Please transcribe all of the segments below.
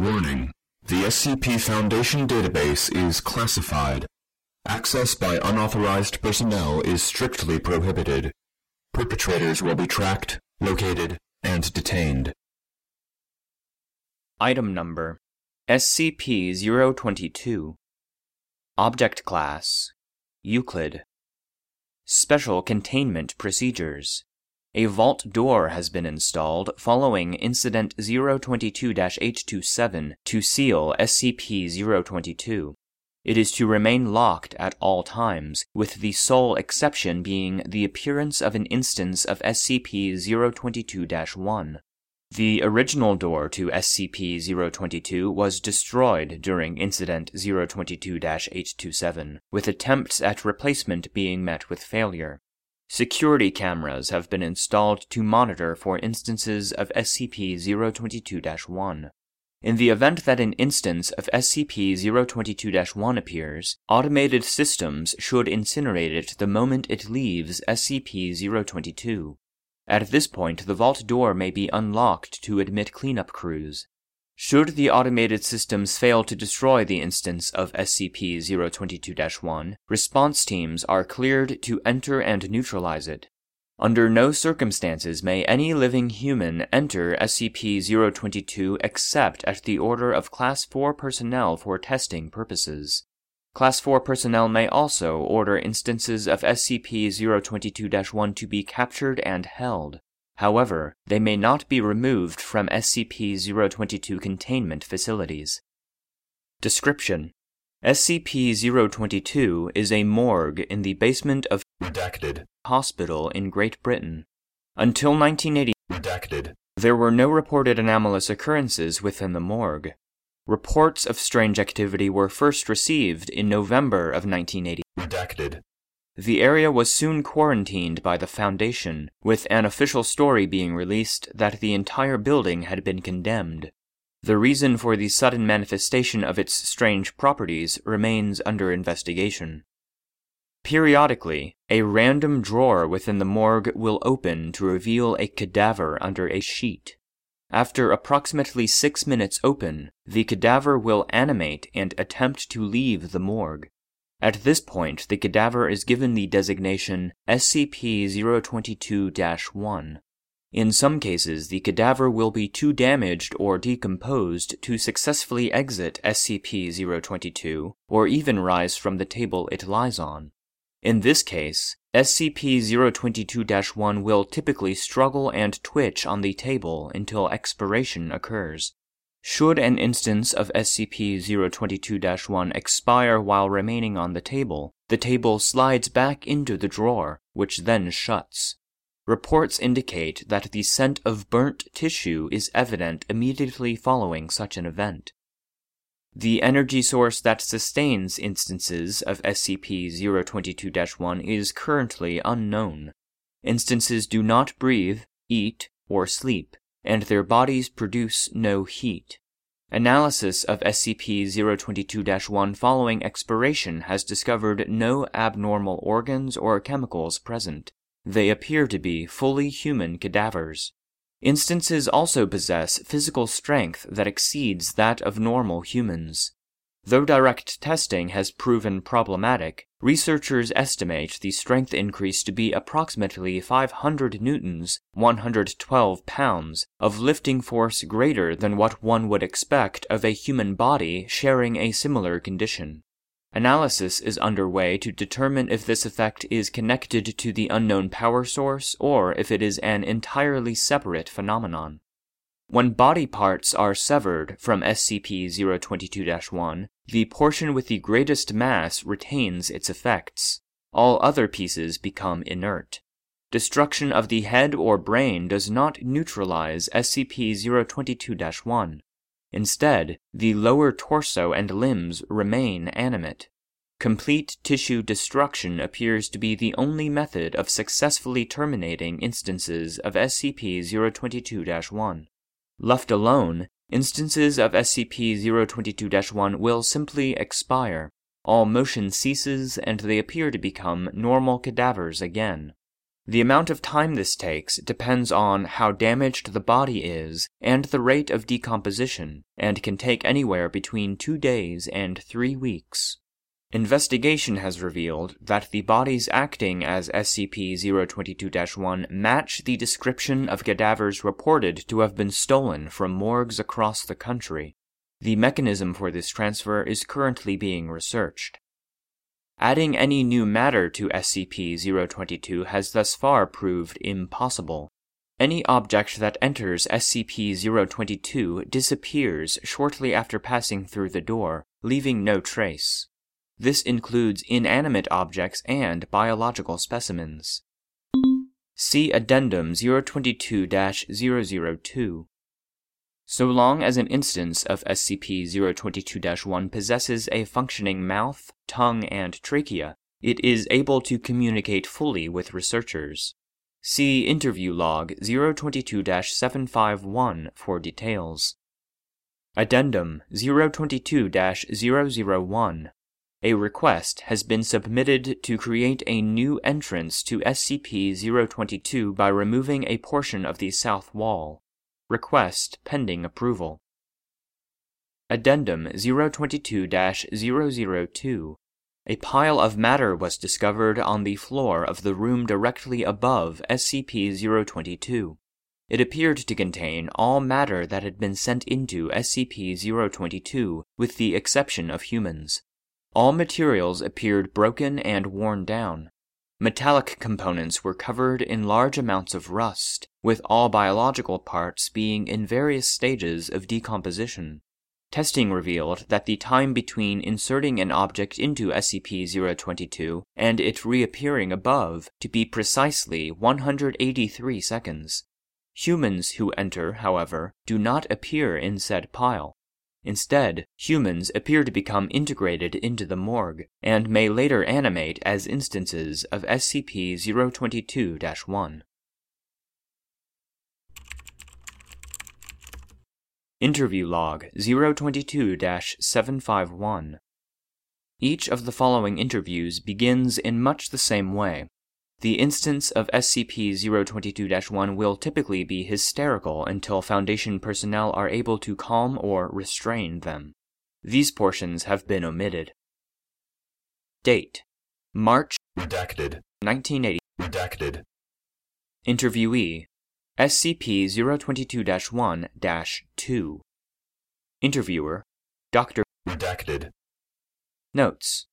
Warning. The SCP Foundation database is classified. Access by unauthorized personnel is strictly prohibited. Perpetrators will be tracked, located, and detained. Item Number SCP-022 Object Class Euclid Special Containment Procedures A vault door has been installed following Incident 022-827 to seal SCP-022. It is to remain locked at all times, with the sole exception being the appearance of an instance of SCP-022-1. The original door to SCP-022 was destroyed during Incident 022-827, with attempts at replacement being met with failure. Security cameras have been installed to monitor for instances of SCP-022-1. In the event that an instance of SCP-022-1 appears, automated systems should incinerate it the moment it leaves SCP-022. At this point, the vault door may be unlocked to admit cleanup crews. Should the automated systems fail to destroy the instance of SCP-022-1, response teams are cleared to enter and neutralize it. Under no circumstances may any living human enter SCP-022 except at the order of Class 4 personnel for testing purposes. Class 4 personnel may also order instances of SCP-022-1 to be captured and held. However, they may not be removed from SCP-022 containment facilities. Description SCP-022 is a morgue in the basement of Redacted. hospital in Great Britain. Until 1980, Redacted. there were no reported anomalous occurrences within the morgue. Reports of strange activity were first received in November of 1980. Redacted. The area was soon quarantined by the Foundation, with an official story being released that the entire building had been condemned. The reason for the sudden manifestation of its strange properties remains under investigation. Periodically, a random drawer within the morgue will open to reveal a cadaver under a sheet. After approximately six minutes open, the cadaver will animate and attempt to leave the morgue. At this point, the cadaver is given the designation SCP 022 1. In some cases, the cadaver will be too damaged or decomposed to successfully exit SCP 022 or even rise from the table it lies on. In this case, SCP-022-1 will typically struggle and twitch on the table until expiration occurs. Should an instance of SCP-022-1 expire while remaining on the table, the table slides back into the drawer, which then shuts. Reports indicate that the scent of burnt tissue is evident immediately following such an event. The energy source that sustains instances of SCP-022-1 is currently unknown. Instances do not breathe, eat, or sleep, and their bodies produce no heat. Analysis of SCP-022-1 following expiration has discovered no abnormal organs or chemicals present. They appear to be fully human cadavers. Instances also possess physical strength that exceeds that of normal humans. Though direct testing has proven problematic, researchers estimate the strength increase to be approximately 500 newtons, 112 pounds, of lifting force greater than what one would expect of a human body sharing a similar condition. Analysis is underway to determine if this effect is connected to the unknown power source or if it is an entirely separate phenomenon. When body parts are severed from SCP 022 1, the portion with the greatest mass retains its effects. All other pieces become inert. Destruction of the head or brain does not neutralize SCP 022 1. Instead, the lower torso and limbs remain animate. Complete tissue destruction appears to be the only method of successfully terminating instances of SCP 022 1. Left alone, instances of SCP 022 1 will simply expire. All motion ceases and they appear to become normal cadavers again. The amount of time this takes depends on how damaged the body is and the rate of decomposition, and can take anywhere between two days and three weeks. Investigation has revealed that the bodies acting as SCP 022 1 match the description of cadavers reported to have been stolen from morgues across the country. The mechanism for this transfer is currently being researched. Adding any new matter to SCP 022 has thus far proved impossible. Any object that enters SCP 022 disappears shortly after passing through the door, leaving no trace. This includes inanimate objects and biological specimens. See Addendum 022 002. So long as an instance of SCP 022 1 possesses a functioning mouth, tongue, and trachea, it is able to communicate fully with researchers. See Interview Log 022 751 for details. Addendum 022 001 A request has been submitted to create a new entrance to SCP 022 by removing a portion of the south wall. Request pending approval. Addendum 022 002. A pile of matter was discovered on the floor of the room directly above SCP 022. It appeared to contain all matter that had been sent into SCP 022, with the exception of humans. All materials appeared broken and worn down. Metallic components were covered in large amounts of rust, with all biological parts being in various stages of decomposition. Testing revealed that the time between inserting an object into SCP 022 and it reappearing above to be precisely 183 seconds. Humans who enter, however, do not appear in said pile. Instead, humans appear to become integrated into the morgue, and may later animate as instances of SCP 022 1. Interview Log 022 751. Each of the following interviews begins in much the same way. The instance of SCP 022 1 will typically be hysterical until Foundation personnel are able to calm or restrain them. These portions have been omitted. Date March Redacted. 1980. Redacted. Interviewee SCP 022 1 2. Interviewer Dr. Redacted. Notes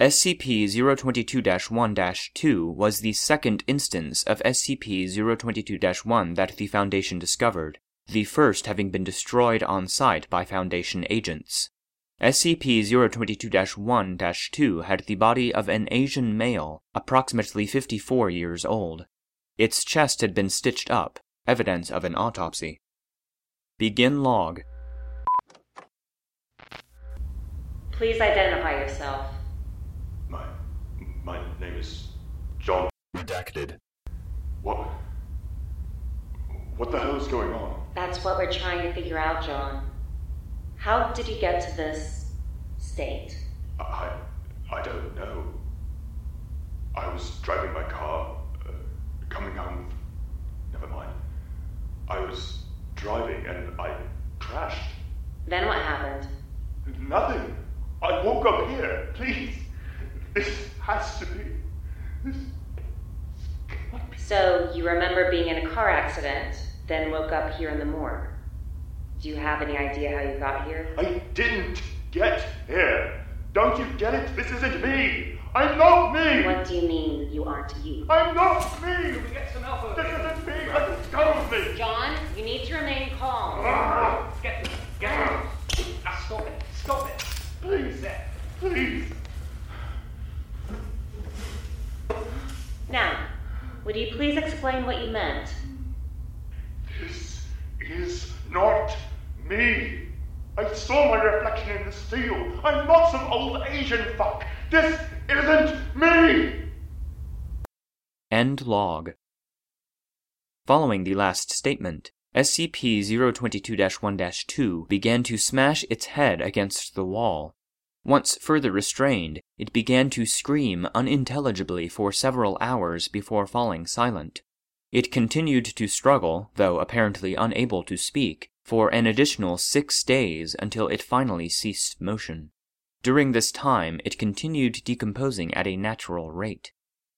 SCP 022 1 2 was the second instance of SCP 022 1 that the Foundation discovered, the first having been destroyed on site by Foundation agents. SCP 022 1 2 had the body of an Asian male, approximately 54 years old. Its chest had been stitched up, evidence of an autopsy. Begin log. Please identify yourself. My my name is John. Redacted. What? What the hell is going on? That's what we're trying to figure out, John. How did you get to this state? I I don't know. I was driving my car, uh, coming home. Never mind. I was driving and I crashed. Then what happened? Nothing. I woke up here. Please. This has to be. This. cannot be- So, you remember being in a car accident, then woke up here in the morgue. Do you have any idea how you got here? I didn't get here. Don't you get it? This isn't me. I'm not me. What do you mean you aren't you? I'm not me. We get some alpha. This isn't me. Let go of me. John, you need to remain calm. Ah, Get this. Get this. Ah, stop it. Stop it. Please. Please. Now, would you please explain what you meant? This is not me. I saw my reflection in the steel. I'm not some old Asian fuck. This isn't me. End log. Following the last statement, SCP 022 1 2 began to smash its head against the wall. Once further restrained, it began to scream unintelligibly for several hours before falling silent. It continued to struggle, though apparently unable to speak, for an additional six days until it finally ceased motion. During this time, it continued decomposing at a natural rate.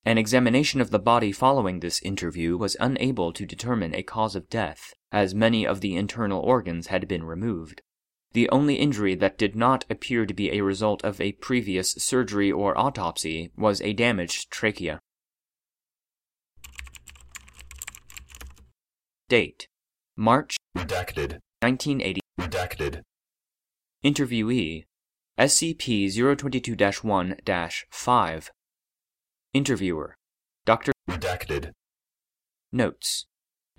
An examination of the body following this interview was unable to determine a cause of death, as many of the internal organs had been removed. The only injury that did not appear to be a result of a previous surgery or autopsy was a damaged trachea. Date March Redacted. 1980. Redacted. Interviewee SCP 022 1 5. Interviewer Dr. Redacted. Notes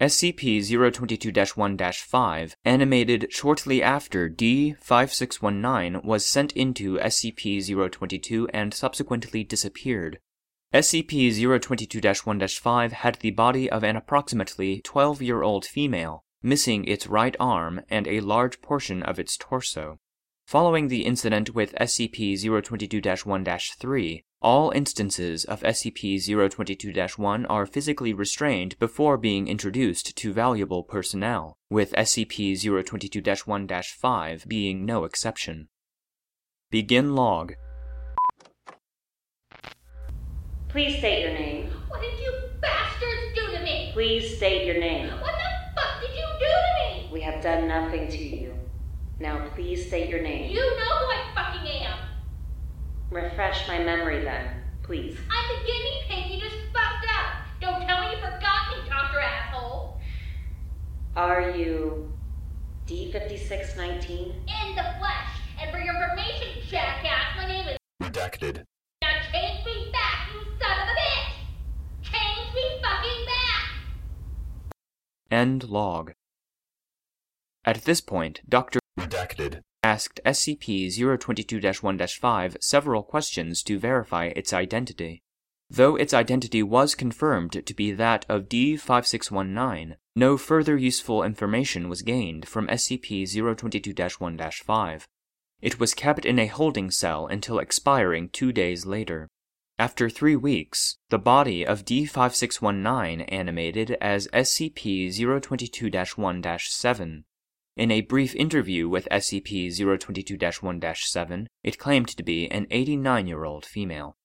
SCP 022 1 5 animated shortly after D 5619 was sent into SCP 022 and subsequently disappeared. SCP 022 1 5 had the body of an approximately 12 year old female, missing its right arm and a large portion of its torso. Following the incident with SCP 022 1 3, all instances of SCP 022 1 are physically restrained before being introduced to valuable personnel, with SCP 022 1 5 being no exception. Begin log. Please state your name. What did you bastards do to me? Please state your name. What the fuck did you do to me? We have done nothing to you. Now please state your name. You know who I fucking am. Refresh my memory then, please. I'm the guinea pig you just fucked up. Don't tell me you forgot me, Dr. Asshole. Are you D5619? In the flesh. And for your information, jackass, my name is. Redacted. Now change me back, you son of a bitch! Change me fucking back! End log. At this point, Dr. Redacted. Asked SCP 022 1 5 several questions to verify its identity. Though its identity was confirmed to be that of D 5619, no further useful information was gained from SCP 022 1 5. It was kept in a holding cell until expiring two days later. After three weeks, the body of D 5619 animated as SCP 022 1 7. In a brief interview with SCP 022 1 7, it claimed to be an 89 year old female.